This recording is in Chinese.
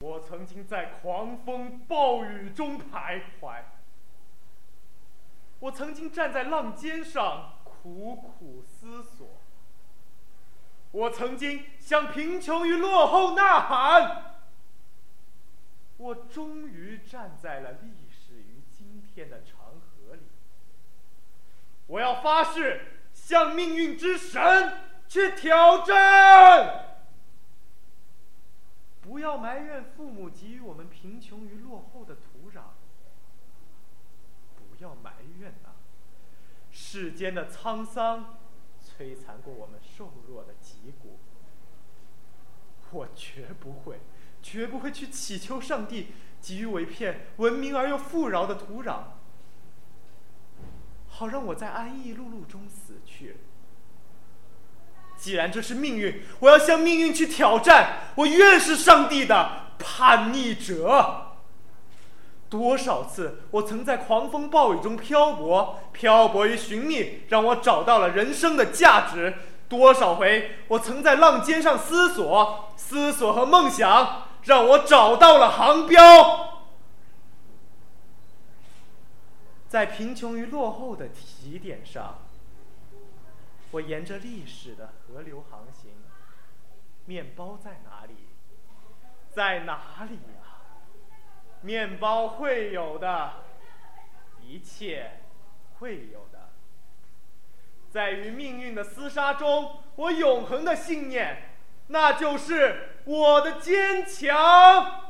我曾经在狂风暴雨中徘徊，我曾经站在浪尖上苦苦思索，我曾经向贫穷与落后呐喊，我终于站在了历史与今天的长河里。我要发誓向命运之神去挑战。不要埋怨父母给予我们贫穷与落后的土壤，不要埋怨呐，世间的沧桑摧残过我们瘦弱的脊骨。我绝不会，绝不会去祈求上帝给予我一片文明而又富饶的土壤，好让我在安逸碌碌中死去。既然这是命运，我要向命运去挑战。我愿是上帝的叛逆者。多少次我曾在狂风暴雨中漂泊，漂泊于寻觅，让我找到了人生的价值。多少回我曾在浪尖上思索，思索和梦想，让我找到了航标。在贫穷与落后的起点上。我沿着历史的河流航行，面包在哪里？在哪里呀？面包会有的，一切会有的。在与命运的厮杀中，我永恒的信念，那就是我的坚强。